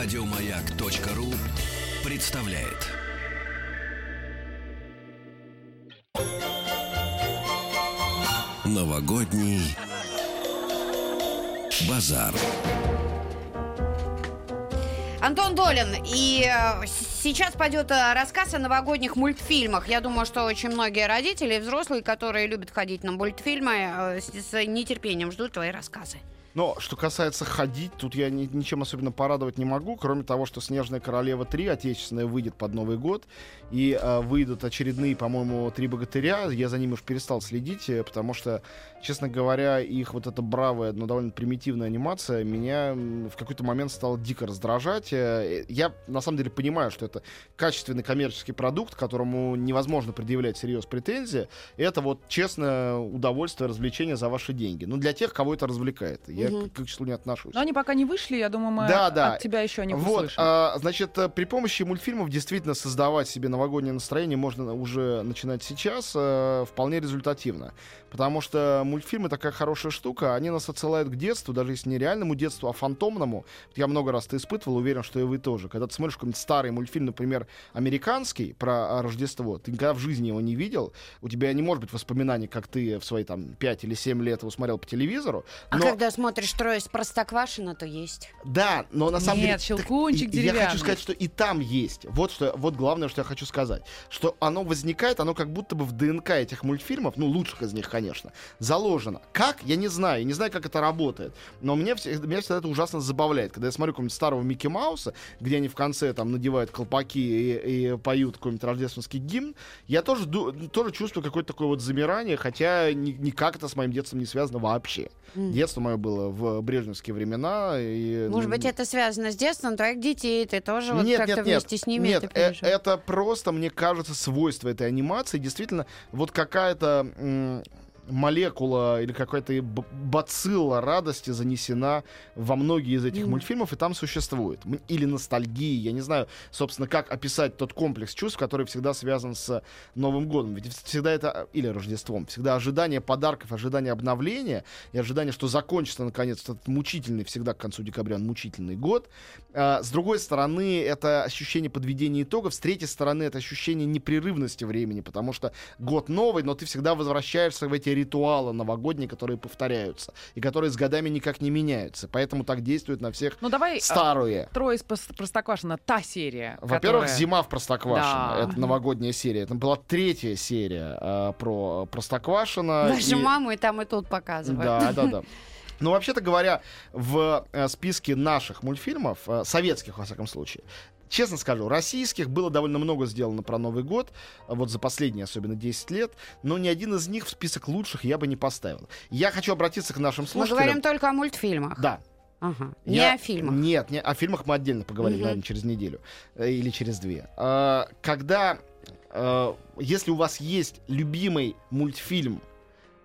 Радиомаяк.ру представляет. Новогодний базар. Антон Долин. И э, сейчас пойдет э, рассказ о новогодних мультфильмах. Я думаю, что очень многие родители и взрослые, которые любят ходить на мультфильмы, э, с, с нетерпением ждут твои рассказы. Но что касается ходить, тут я ни- ничем особенно порадовать не могу, кроме того, что «Снежная королева 3» отечественная выйдет под Новый год, и э, выйдут очередные, по-моему, «Три богатыря». Я за ними уж перестал следить, э, потому что, честно говоря, их вот эта бравая, но довольно примитивная анимация меня в какой-то момент стала дико раздражать. Э, Я, на самом деле, понимаю, что это качественный коммерческий продукт, которому невозможно предъявлять серьез претензии. Это вот честное удовольствие, развлечение за ваши деньги. Ну, для тех, кого это развлекает. Я Мгм. к к числу не отношусь. Но они пока не вышли, я думаю, мы Да, да. от тебя еще не Вот, услышим. а, значит, при помощи мультфильмов действительно создавать себе новогоднее настроение можно уже начинать сейчас э, вполне результативно. Потому что мультфильмы такая хорошая штука, они нас отсылают к детству, даже если не реальному детству, а фантомному. Вот Я много раз это испытывал, уверен, что и вы тоже. Когда ты смотришь какой-нибудь старый мультфильм, например, американский про а, Рождество, ты никогда в жизни его не видел, у тебя не может быть воспоминаний, как ты в свои там 5 или 7 лет его смотрел по телевизору. А но- когда смотришь трое из Простоквашино, то есть. да, но на самом Нет, деле... так щелкунчик и- Я хочу сказать, что и там есть. Вот, что, вот главное, что я хочу сказать. Что оно возникает, оно как будто бы в ДНК этих мультфильмов, ну, лучших из них, конечно, заложено. Как? Я не знаю. Я не знаю, как это работает. Но все- меня всегда это ужасно забавляет. Когда я смотрю какого-нибудь старого Микки Мауса, где они в конце там надевают колпаки и, и поют какой-нибудь рождественский гимн, я тоже, тоже чувствую какое-то такое вот замирание, хотя ни- никак это с моим детством не связано вообще. М. Детство мое было в брежневские времена. И, Может быть, это связано с детством твоих детей, ты тоже вот нет, как-то нет, нет, вместе с ними нет, это э- пережил? это просто, мне кажется, свойство этой анимации. Действительно, вот какая-то молекула или какая-то бацилла радости занесена во многие из этих Мгм. мультфильмов и там существует. Или ностальгии, я не знаю, собственно, как описать тот комплекс чувств, который всегда связан с Новым годом. Ведь всегда это, или Рождеством, всегда ожидание подарков, ожидание обновления и ожидание, что закончится наконец этот мучительный, всегда к концу декабря мучительный год. А, с другой стороны, это ощущение подведения итогов. С третьей стороны, это ощущение непрерывности времени, потому что год новый, но ты всегда возвращаешься в эти ритуалы новогодние, которые повторяются и которые с годами никак не меняются. Поэтому так действует на всех Ну давай а, старые. трое из Прос- Простоквашино, та серия. Во-первых, которая- «Зима в Простоквашино». Да. Это новогодняя серия. Это была третья серия а, про Простоквашино. Нашу И- маму и там, и тут показывают. Да, да, да. Ну, вообще-то говоря, в э, списке наших мультфильмов, э, советских, во всяком случае, Честно скажу, российских было довольно много сделано про Новый год, вот за последние особенно 10 лет, но ни один из них в список лучших я бы не поставил. Я хочу обратиться к нашим Мы слушателям. говорим только о мультфильмах. Да. Ага. Не Я- о фильмах. Нет, не, о фильмах мы отдельно поговорим, Мгм. наверное, через неделю э, или через две. А, когда, если у вас есть любимый мультфильм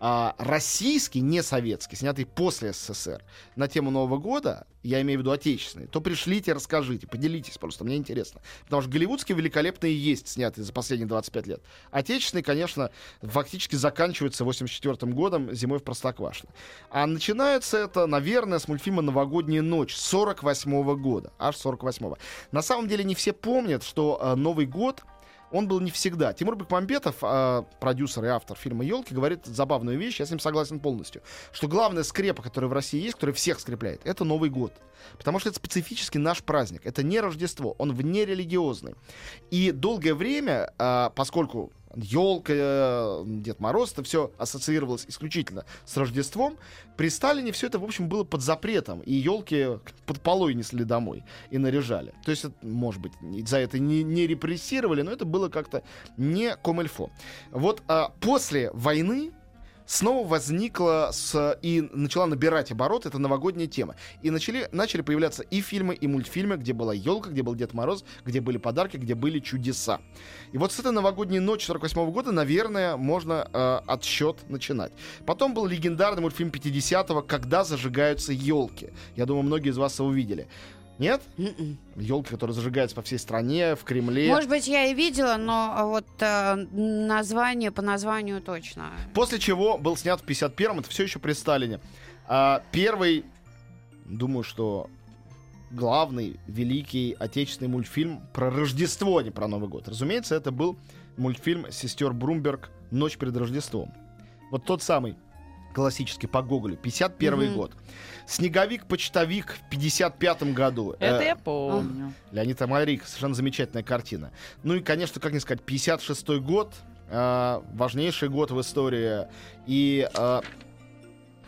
а, российский, не советский, снятый после СССР, на тему Нового года, я имею в виду отечественный, то пришлите, расскажите, поделитесь просто, мне интересно. Потому что голливудские великолепные есть, снятые за последние 25 лет. Отечественный, конечно, фактически заканчивается 84 годом зимой в Простоквашино. А начинается это, наверное, с мультфильма «Новогодняя ночь» 48 года, аж 48 На самом деле не все помнят, что э, Новый год он был не всегда. Тимур Бекмамбетов, э, продюсер и автор фильма «Елки», говорит забавную вещь, я с ним согласен полностью, что главная скрепа, которая в России есть, которая всех скрепляет, это Новый год. Потому что это специфически наш праздник. Это не Рождество, он вне религиозный. И долгое время, э, поскольку елка, э, Дед Мороз, это все ассоциировалось исключительно с Рождеством, при Сталине все это, в общем, было под запретом. И елки под полой несли домой и наряжали. То есть, может быть, за это не, не репрессировали, но это было как-то не комильфо. Вот а, после войны снова возникла с, и начала набирать оборот эта новогодняя тема. И начали, начали появляться и фильмы, и мультфильмы, где была елка, где был Дед Мороз, где были подарки, где были чудеса. И вот с этой новогодней ночи 48 года, наверное, можно э, отсчет начинать. Потом был легендарный мультфильм 50-го «Когда зажигаются елки». Я думаю, многие из вас его увидели. Нет? М-м. Елки, которые зажигаются по всей стране, в Кремле. Может быть, я и видела, но а, вот э, название по названию точно. После чего был снят в 51-м, это все еще при Сталине. А, первый, думаю, что главный, великий отечественный мультфильм про Рождество, а не про Новый год. Разумеется, это был мультфильм «Сестер Брумберг. Ночь перед Рождеством». Вот тот самый классический по Гоголю, 51 Мгм. год. «Снеговик-почтовик» в 55 году. Это Э, я помню. Леонид Амарик, совершенно замечательная картина. Ну и, конечно, как не сказать, 56 год, э, важнейший год в истории. И э,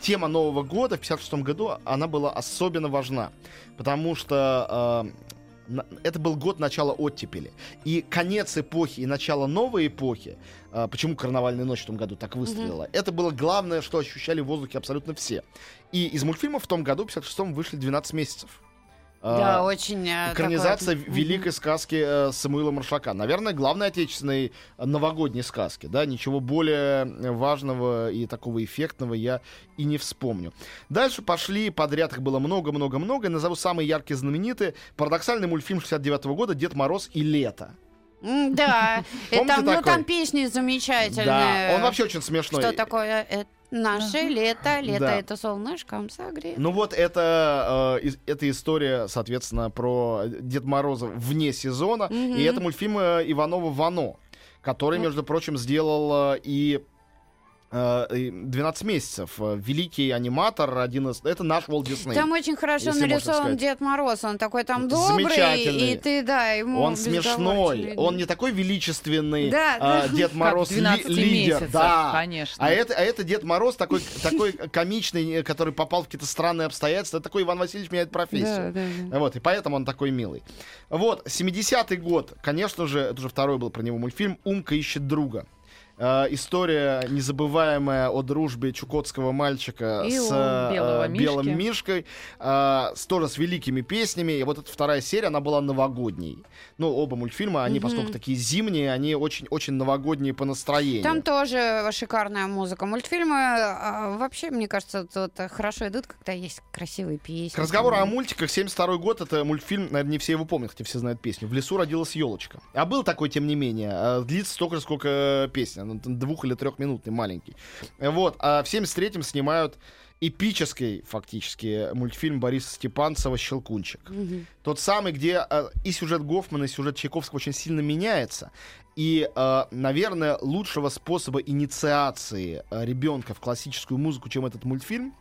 тема Нового года в 56 году, она была особенно важна, потому что э, это был год начала оттепели. И конец эпохи и начало новой эпохи, э, почему карнавальная ночь в том году так выстрелила, это было главное, что ощущали в воздухе абсолютно все. И из мультфильмов в том году, в 56-м, вышли 12 месяцев. Э, Да, очень... э, Экранизация такое- великой сказки э, Самуила Маршака. Наверное, главной отечественной новогодней сказки. Да? Ничего более важного и такого эффектного я и не вспомню. Дальше пошли подряд, их было много-много-много. Назову самые яркие знаменитые. Парадоксальный мультфильм 69 года «Дед Мороз и лето». Да, и там, ну, там песни замечательные. Да, он вообще очень смешной. Что такое это наше лето, лето Да. это солнышком согреет. Ну вот это, э, эта история, соответственно, про Дед Мороза вне сезона. Мгм. И это мультфильм э, Иванова Вано, который, между прочим, сделал э, и 12 месяцев. Э, Великий аниматор, один из... Это наш Уолт Дисней. Там очень хорошо нарисован. Дед Мороз, он такой там добрый, Замечательный. и ты, да, ему Он смешной, он не такой величественный Да, э, да. Дед Мороз ли- 12 лидер. месяцев, Да. конечно. А это, а это Дед Мороз такой, такой комичный, э, который попал в какие-то странные обстоятельства. Это такой Иван Васильевич меняет профессию. Да, да, да. Вот, и поэтому он такой милый. Вот, 70-й год, конечно же, это уже второй был про него мультфильм «Умка ищет друга». Э, история незабываемая о дружбе чукотского мальчика И с э, белым мишки. мишкой, э, с, тоже с великими песнями. И вот эта вторая серия, она была новогодней. Ну, оба мультфильма, они, поскольку такие зимние, они очень-очень новогодние по настроению. Там тоже шикарная музыка. Мультфильмы а, вообще, мне кажется, тут хорошо идут, когда есть красивые песни. К разговору о мультиках, 72 год, это мультфильм, наверное, не все его помнят, хотя все знают песню. «В лесу родилась елочка». А был такой, тем не менее. э, Длится столько сколько э, песня. Ну, Двух- или трехминутный, маленький. Вот. А в 73-м снимают эпический, фактически, мультфильм Бориса Степанцева «Щелкунчик». Мгм. Тот самый, где э, и сюжет Гофмана, и сюжет Чайковского очень сильно меняется. И, э, наверное, лучшего способа инициации э, ребенка в классическую музыку, чем этот мультфильм,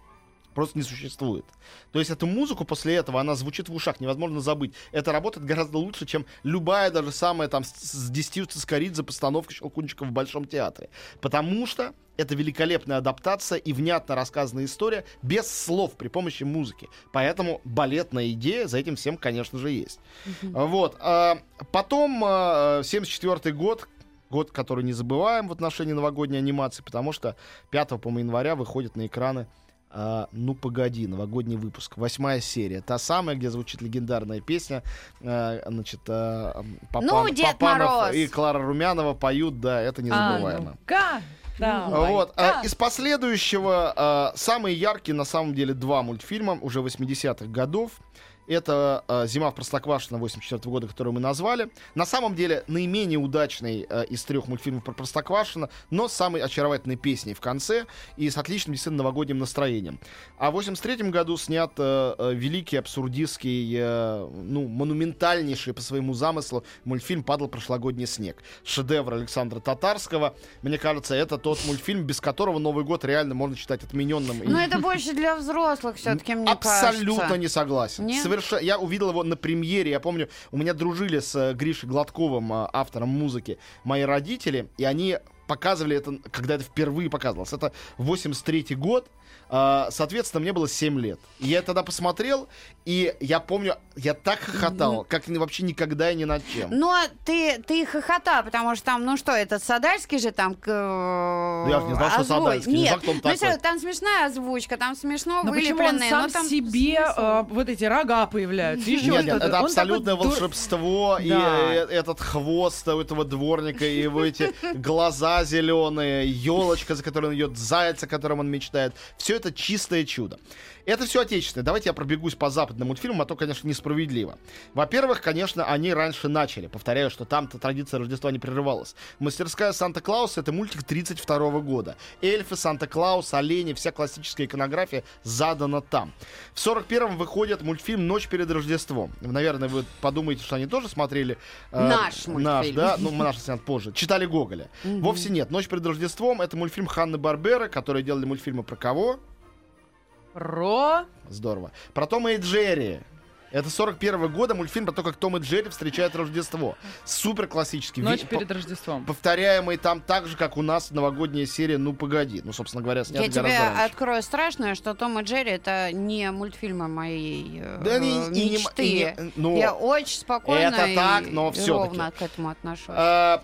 просто не существует. То есть эту музыку после этого, она звучит в ушах, невозможно забыть. Это работает гораздо лучше, чем любая даже самая там с, с 10 Цискоридзе постановка Щелкунчика в Большом театре. Потому что это великолепная адаптация и внятно рассказанная история без слов при помощи музыки. Поэтому балетная идея за этим всем, конечно же, есть. Вот. а, Потом, а, 74 год, год, который не забываем в отношении новогодней анимации, потому что 5 по января выходит на экраны а, ну погоди, новогодний выпуск, восьмая серия, та самая, где звучит легендарная песня, а, значит, а, Папан- Ну, Дед Папанов Мороз. и Клара Румянова поют, да, это А, незабываемо. ну-ка, давай, Вот. ка. а, из последующего а, самые яркие, на самом деле, два мультфильма уже 80-х годов. Это а, «Зима в Простоквашино» 84 года, который мы назвали. На самом деле, наименее удачный а, из трех мультфильмов про Простоквашино, но с самой очаровательной песней в конце и с отличным действительно новогодним настроением. А в 83 году снят а, а, великий абсурдистский, а, ну, монументальнейший по своему замыслу мультфильм «Падал прошлогодний снег». Шедевр Александра Татарского. Мне кажется, это тот мультфильм, без которого Новый год реально можно считать отмененным. Но это больше для взрослых все-таки, мне Абсолютно кажется. не согласен. Нет? Совершенно. Я увидел его на премьере. Я помню, у меня дружили с э, Гришей Гладковым, э, автором музыки, мои родители, и они показывали это, когда это впервые показывалось. Это 83 год. А, Соответственно, мне было 7 лет. И я тогда посмотрел, и я помню, я так хохотал, как вообще никогда и ни над чем. Но ты, ты хохотал, потому что там, ну что, это Садальский же там... Ну, я же не знал, что Садальский, не Нет, ну такой. всё, там смешная озвучка, там смешно Но почему он вылепленные, сам но там себе э, вот эти рога появляются? Еще Нет, нет, это Он абсолютное такой дур- волшебство, и Да. э, этот хвост у этого дворника, и его эти глаза глаза зеленые, елочка, за которой он идет, заяц, о котором он мечтает. Все это чистое чудо. Это все отечественное. Давайте я пробегусь по западным мультфильмам, а то, конечно, несправедливо. Во-первых, конечно, они раньше начали. Повторяю, что там-то традиция Рождества не прерывалась. Мастерская Санта-Клауса — это мультик 32 года. Эльфы, Санта-Клаус, олени, вся классическая иконография задана там. В 41-м выходит мультфильм «Ночь перед Рождеством». Наверное, вы подумаете, что они тоже смотрели... э, Наш Наш, мультфильм. да? Ну, наш снят позже. Читали Гоголя. Вовсе нет. «Ночь перед Рождеством» — это мультфильм Ханны Барбера, которые делали мультфильмы про кого? Про... Здорово. Про Тома и Джерри. Это 41 года мультфильм про то, как Том и Джерри встречают Рождество. Супер классический. Ночь Ви- перед Рождеством. Повторяемый там так же, как у нас новогодняя серия «Ну, погоди». Ну, собственно говоря, снят Я тебе раньше. открою страшное, что Том и Джерри это не мультфильмы моей э, Да они и не- мечты. и не- ну, Я очень спокойно это и- так, но и ровно к этому отношусь. А,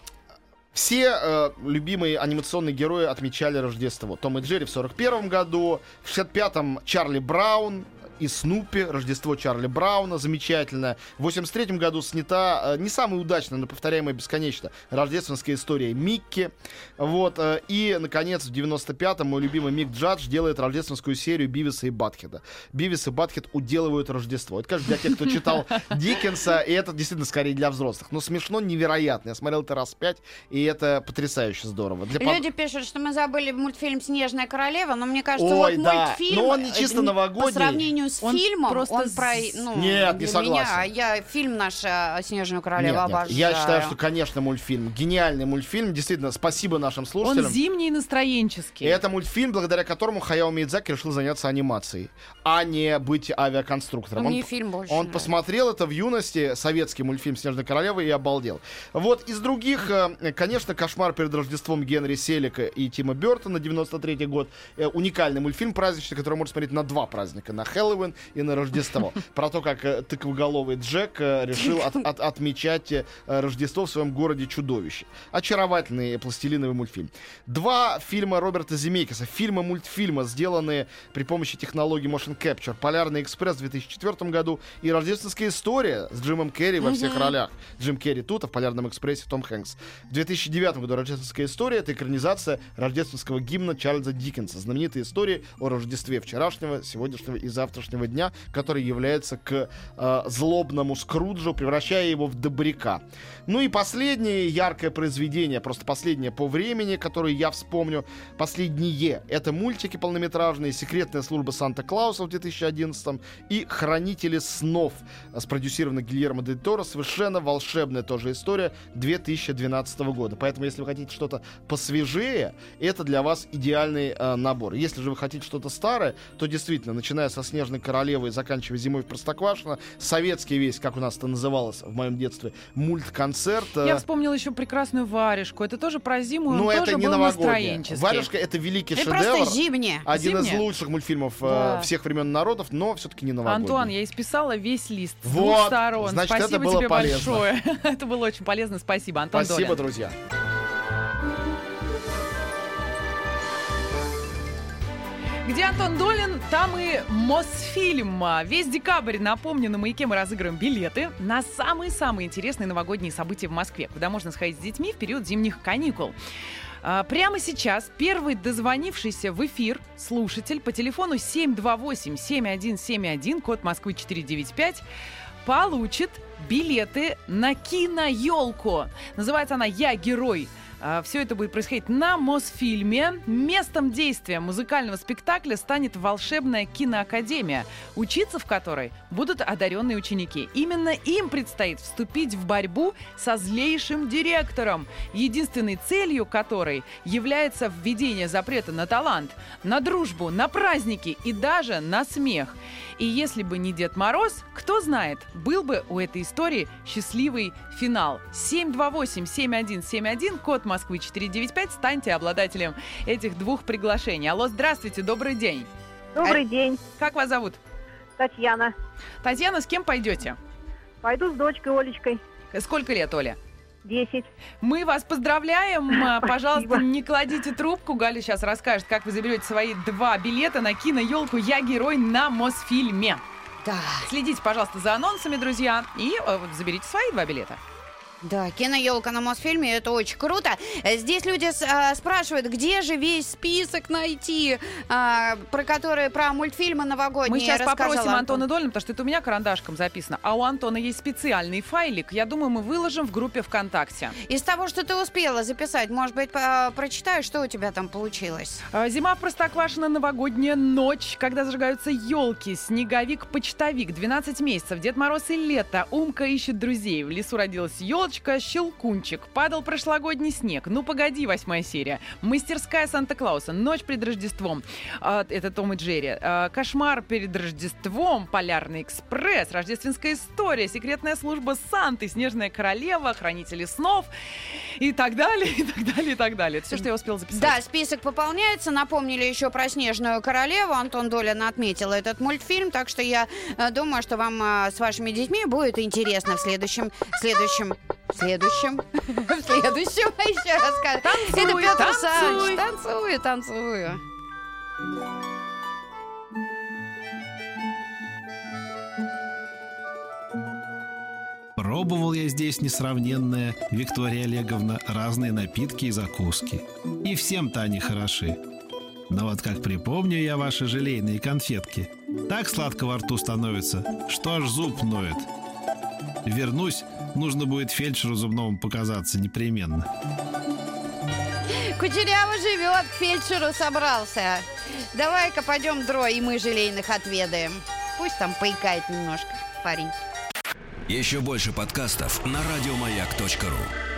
Все э, любимые анимационные герои отмечали Рождество. Том и Джерри в 41 году, в 65-м Чарли Браун и Снупи, Рождество Чарли Брауна, замечательно. В 83 году снята э, не самая удачная, но повторяемая бесконечно рождественская история Микки. Вот, э, и, наконец, в 95-м мой любимый Мик Джадж делает рождественскую серию Бивиса и Батхеда. Бивис и Батхед уделывают Рождество. Это, конечно, для тех, кто читал Диккенса, и это действительно скорее для взрослых. Но смешно невероятно. Я смотрел это раз пять, и это потрясающе здорово. Для под- Люди пишут, что мы забыли мультфильм «Снежная королева», но мне кажется, Ой, вот да. мультфильм... Но он не чисто новогодний. По сравнению с Он фильмом, просто он про... Ну, Нет, не согласен. Меня, а я фильм наш э, «Снежную королеву» Нет, нет. обожаю. Я считаю, что, конечно, мультфильм. Гениальный мультфильм. Действительно, спасибо нашим Он слушателям. зимний и настроенческий. И это мультфильм, благодаря которому Хаяо Миядзаки решил заняться анимацией, а не быть авиаконструктором. Мне Он- фильм больше Он нравится. посмотрел это в юности, советский мультфильм «Снежная королева» и обалдел. Вот из других, э, конечно, «Кошмар перед Рождеством» Генри Селика и Тима Бертона, 93 год. Э, Уникальный мультфильм праздничный, который можно смотреть на два праздника, на Хэллоуин и на Рождество. Про то, как э, тыквоголовый Джек э, решил от- от- отмечать э, Рождество в своем городе чудовище. Очаровательный пластилиновый мультфильм. Два фильма Роберта Земекиса, фильма-мультфильма, сделанные при помощи технологии Motion Capture. «Полярный экспресс» в 2004 году и «Рождественская история» с Джимом Керри во всех ролях. Джим Керри тут, а в «Полярном экспрессе» Том Хэнкс. В 2009 году «Рождественская история» — это экранизация рождественского гимна Чарльза Диккенса, знаменитой истории о Рождестве вчерашнего, сегодняшнего и завтрашнего дня, который является к э, злобному Скруджу, превращая его в добряка. Ну и последнее яркое произведение, просто последнее по времени, которое я вспомню, последние. Это мультики полнометражные, «Секретная служба Санта-Клауса» в 2011 и «Хранители снов», спродюсировано Гильермо Дель Торо. Совершенно волшебная тоже история 2012 года. Поэтому, если вы хотите что-то посвежее, это для вас идеальный э, набор. Если же вы хотите что-то старое, то действительно, начиная со «Снежной королевы» и заканчивая «Зимой в Простоквашино», советский весь, как у нас это называлось в моем детстве, мульт-концерт. э, Я вспомнила еще прекрасную варежку. Это тоже про зиму, но он это тоже не был настроенческий. Варежка это великий Это шедевр. просто зимнее. Один из Зимняя? лучших мультфильмов э, Да. всех времен народов, но все-таки не новогодний. Антуан, я исписала весь лист с Вот, двух сторон. значит, это спасибо было тебе полезно. большое. это было очень полезно. Спасибо, Антон Спасибо, Долин. друзья. Где Антон Долин, там и Мосфильм. Весь декабрь, напомню, на «Маяке» мы разыгрываем билеты на самые-самые интересные новогодние события в Москве, куда можно сходить с детьми в период зимних каникул. А, Прямо сейчас первый дозвонившийся в эфир слушатель по телефону 728-7171, код Москвы 495, получит билеты на киноелку. Называется она «Я герой». Все это будет происходить на Мосфильме. Местом действия музыкального спектакля станет волшебная киноакадемия, учиться в которой будут одаренные ученики. Именно им предстоит вступить в борьбу со злейшим директором, единственной целью которой является введение запрета на талант, на дружбу, на праздники и даже на смех. И если бы не Дед Мороз, кто знает, был бы у этой истории счастливый финал. 728-7171, код Москвы 495, станьте обладателем этих двух приглашений. Алло, здравствуйте, добрый день. Добрый день, Как вас зовут? Татьяна. Татьяна, с кем пойдете? Пойду с дочкой Олечкой. Сколько лет, Оля? 10. Мы вас поздравляем. А, Пожалуйста, не кладите трубку. Галя сейчас расскажет, как вы заберете свои два билета на кино-елку «Я герой» на Мосфильме. Да. Следите, пожалуйста, за анонсами, друзья, и э, заберите свои два билета. Да, киноелка на Мосфильме, это очень круто. Здесь люди а, спрашивают, где же весь список найти, а, про которые про мультфильмы новогодние Мы сейчас попросим Антон. Антона Долина, потому что это у меня карандашком записано, а у Антона есть специальный файлик. Я думаю, мы выложим в группе ВКонтакте. Из того, что ты успела записать, может быть, прочитаешь, что у тебя там получилось? А, Зима в Простоквашино, новогодняя ночь, когда зажигаются елки, снеговик-почтовик, 12 месяцев, Дед Мороз и лето, Умка ищет друзей, в лесу родилась елочка, щелкунчик, падал прошлогодний снег, ну погоди, восьмая серия, мастерская Санта-Клауса, ночь перед Рождеством, А, это Том и Джерри, А, кошмар перед Рождеством, Полярный экспресс, рождественская история, секретная служба Санты, Снежная королева, хранители снов. И так далее, и так далее, и так далее. Это все, что я успела записать. Да, список пополняется. Напомнили еще про «Снежную королеву». Антон Долин отметил этот мультфильм, так что я э, думаю, что вам э, с вашими детьми будет интересно в следующем, в следующем, в следующем, в следующем еще расскажу. Это Танцуй, Петр танцуй. Саныч. Танцую, танцую. Пробовал я здесь несравненная Виктория Олеговна разные напитки и закуски. И всем-то они хороши. Но вот как припомню я ваши желейные конфетки, так сладко во рту становится, что аж зуб ноет. Вернусь, нужно будет фельдшеру зубному показаться непременно. Кучерява живет, к фельдшеру собрался. Давай-ка пойдем, Дро, и мы желейных отведаем. Пусть там поикает немножко парень. Еще больше подкастов на радиомаяк.ру.